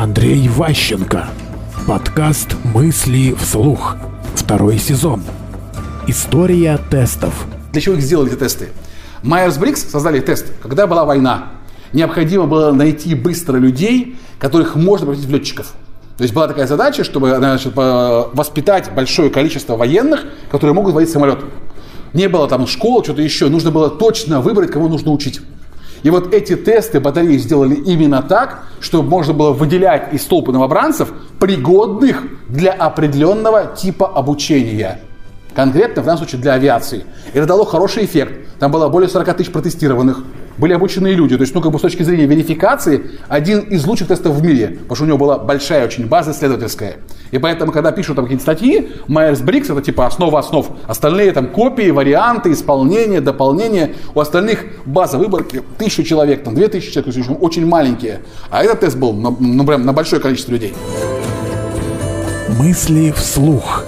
Андрей Ващенко. Подкаст «Мысли вслух». Второй сезон. История тестов. Для чего их сделали эти тесты? Майерс-Брикс создали тест, когда была война. Необходимо было найти быстро людей, которых можно превратить в летчиков. То есть была такая задача, чтобы значит, воспитать большое количество военных, которые могут водить самолет. Не было там школ, что-то еще. Нужно было точно выбрать, кого нужно учить. И вот эти тесты батареи сделали именно так, чтобы можно было выделять из толпы новобранцев пригодных для определенного типа обучения. Конкретно, в данном случае, для авиации. Это дало хороший эффект. Там было более 40 тысяч протестированных были обученные люди. То есть, ну, как бы с точки зрения верификации, один из лучших тестов в мире, потому что у него была большая очень база исследовательская. И поэтому, когда пишут там какие-то статьи, Майерс-Брикс это типа основа основ. Остальные там копии, варианты, исполнения, дополнения. У остальных база выборки тысячу человек, там две тысячи человек, то есть очень маленькие. А этот тест был, ну прям на большое количество людей. Мысли вслух.